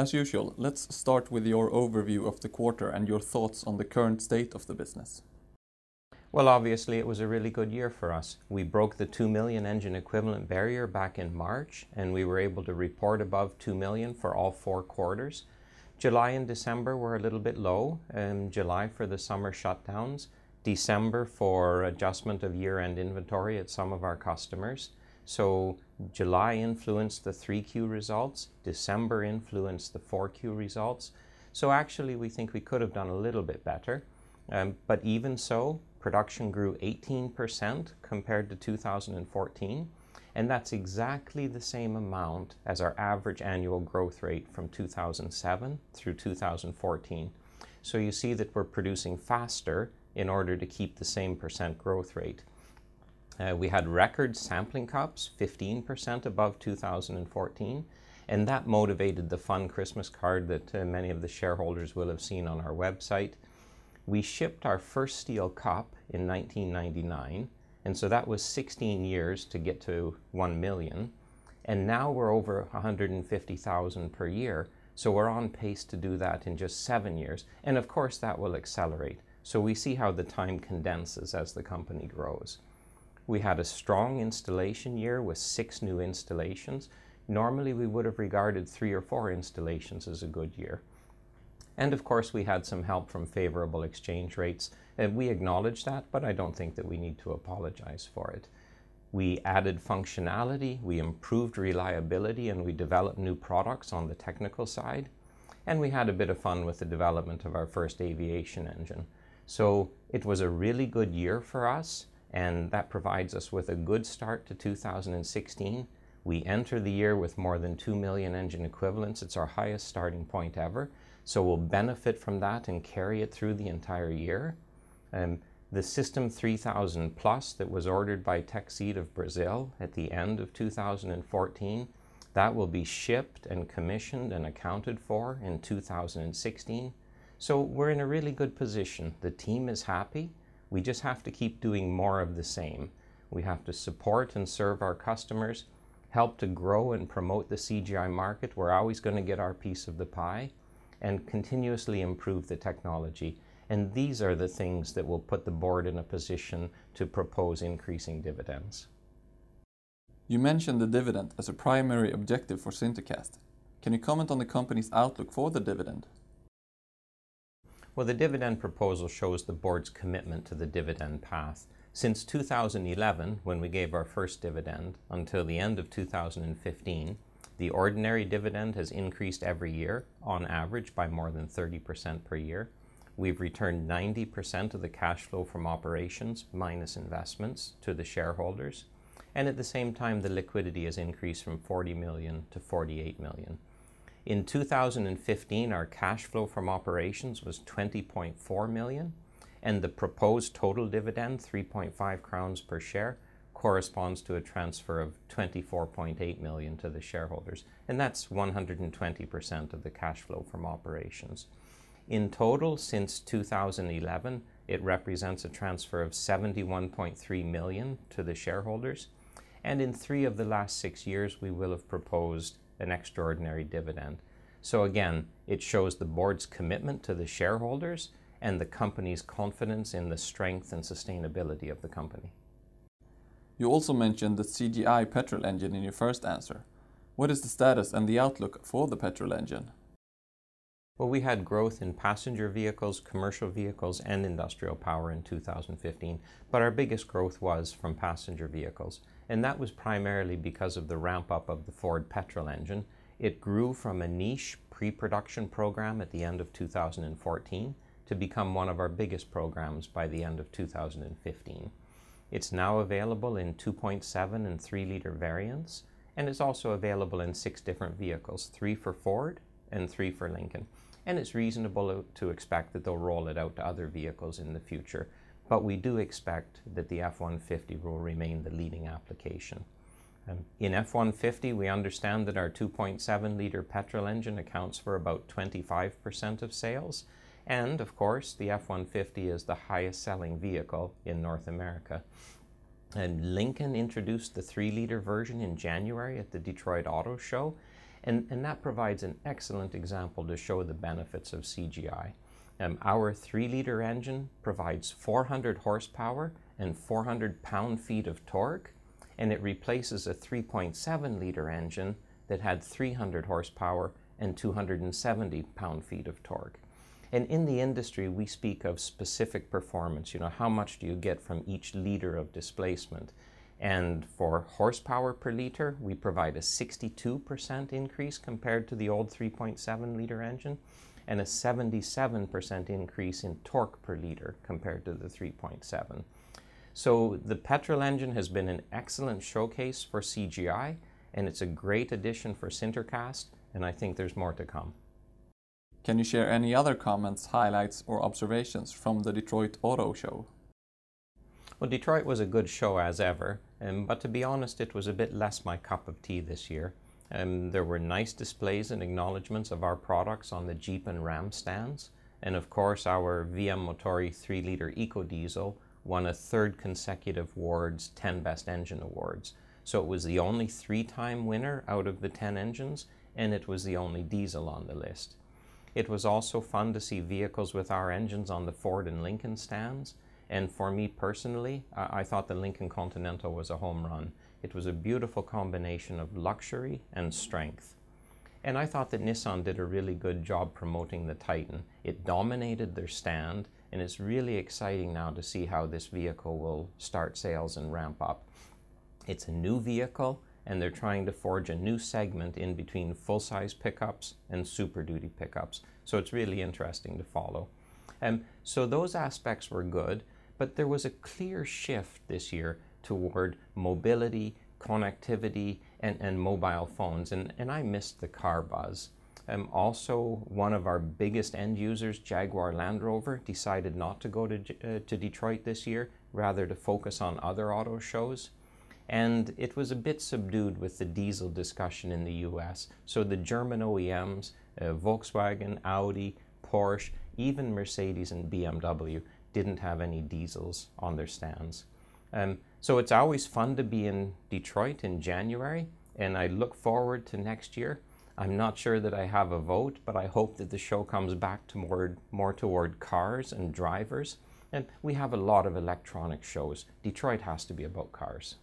As usual, let's start with your overview of the quarter and your thoughts on the current state of the business. Well, obviously, it was a really good year for us. We broke the 2 million engine equivalent barrier back in March, and we were able to report above 2 million for all four quarters. July and December were a little bit low. Um, July for the summer shutdowns, December for adjustment of year-end inventory at some of our customers. July influenced the 3Q results, December influenced the 4Q results. So actually, we think we could have done a little bit better. Um, but even so, production grew 18% compared to 2014, and that's exactly the same amount as our average annual growth rate from 2007 through 2014. So You see that we're producing faster in order to keep the same percent growth rate. Uh, we had record sampling cups, 15% above 2014, and that motivated the fun Christmas card that uh, many of the shareholders will have seen on our website. We shipped our first steel cup in 1999, and so that was 16 years to get to 1 million, and now we're over 150,000 per year. So we're on pace to do that in just seven years, and of course, that will accelerate. So we see how the time condenses as the company grows. We had a strong installation year with six new installations. Normally, we would have regarded three or four installations as a good year. And of course, we had some help from favorable exchange rates, and we acknowledge that, but I don't think that we need to apologize for it. We added functionality, we improved reliability, and we developed new products on the technical side, and we had a bit of fun with the development of our first aviation engine. So it was a really good year for us, and that provides us with a good start to 2016. We enter the year with more than 2 million engine equivalents. It's our highest starting point ever. So we'll benefit from that and carry it through the entire year. Um, the System 3000+ that was ordered by Teksid of Brazil at the end of 2014, that will be shipped and commissioned and accounted for in 2016. So We're in a really good position. The team is happy. We just have to keep doing more of the same. We have to support and serve our customers, help to grow and promote the CGI market. We're always gonna get our piece of the pie, and continuously improve the technology. And these are the things that will put the board in a position to propose increasing dividends. You mentioned the dividend as a primary objective for SinterCast. Can you comment on the company's outlook for the dividend? Well, the dividend proposal shows the board's commitment to the dividend path. Since 2011, when we gave our first dividend, until the end of 2015, the ordinary dividend has increased every year on average by more than 30% per year. We've returned 90% of the cash flow from operations minus investments to the shareholders, and at the same time, the liquidity has increased from 40 million to 48 million. In 2015, our cash flow from operations was 20.4 million, and the proposed total dividend, 3.5 crowns per share, corresponds to a transfer of 24.8 million to the shareholders, and that's 120% of the cash flow from operations. In total, since 2011, it represents a transfer of 71.3 million to the shareholders, and in three of the last six years, we will have proposed an extraordinary dividend. So again, it shows the board's commitment to the shareholders and the company's confidence in the strength and sustainability of the company. You also mentioned the CGI petrol engine in your first answer. What is the status and the outlook for the petrol engine? Well, we had growth in passenger vehicles, commercial vehicles, and industrial power in 2015, but our biggest growth was from passenger vehicles, and that was primarily because of the ramp-up of the Ford petrol engine. It grew from a niche pre-production program at the end of 2014 to become one of our biggest programs by the end of 2015. It's now available in 2.7 and 3 liter variants, and it's also available in six different vehicles, three for Ford and three for Lincoln. And it's reasonable to expect that they'll roll it out to other vehicles in the future. But we do expect that the F-150 will remain the leading application. Um, in F-150, we understand that our 2.7-liter petrol engine accounts for about 25% of sales, and of course, the F-150 is the highest selling vehicle in North America. And Lincoln introduced the three liter version in January at the Detroit Auto Show, and, and that provides an excellent example to show the benefits of CGI. Um, our 3 liter engine provides 400 horsepower and 400 pound feet of torque, and it replaces a 3.7 liter engine that had 300 horsepower and 270 pound feet of torque. And in the industry, we speak of specific performance. You know, how much do you get from each liter of displacement? And for horsepower per liter, we provide a 62% increase compared to the old 3.7 liter engine and a 77% increase in torque per liter compared to the 3.7. So the petrol engine has been an excellent showcase for CGI, and it's a great addition for Sintercast, and I think there's more to come. Can you share any other comments, highlights, or observations from the Detroit Auto Show? Well, Detroit was a good show as ever, um, but to be honest, it was a bit less my cup of tea this year. Um, there were nice displays and acknowledgements of our products on the Jeep and Ram stands. And of course, our VM Motori 3 litre Eco Diesel won a third consecutive Ward's 10 Best Engine Awards. So it was the only three time winner out of the 10 engines, and it was the only diesel on the list. It was also fun to see vehicles with our engines on the Ford and Lincoln stands. And for me personally, I, I thought the Lincoln Continental was a home run. It was a beautiful combination of luxury and strength. And I thought that Nissan did a really good job promoting the Titan. It dominated their stand, and it's really exciting now to see how this vehicle will start sales and ramp up. It's a new vehicle, and they're trying to forge a new segment in between full size pickups and Super Duty pickups. So it's really interesting to follow. Um, so those aspects were good, but there was a clear shift this year toward mobility, connectivity, and, and mobile phones. And, and I missed the car buzz. Um, also, one of our biggest end users, Jaguar Land Rover, decided not to go to, uh, to Detroit this year, rather to focus on other auto shows. And it was a bit subdued with the diesel discussion in the US. So the German OEMs, uh, Volkswagen, Audi, Porsche, even Mercedes and BMW didn't have any diesels on their stands. Um, so it's always fun to be in Detroit in January, and I look forward to next year. I'm not sure that I have a vote, but I hope that the show comes back to more, more toward cars and drivers. And we have a lot of electronic shows. Detroit has to be about cars.